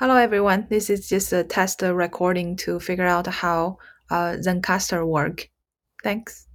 Hello everyone, this is just a test recording to figure out how uh, Zencastr work. Thanks.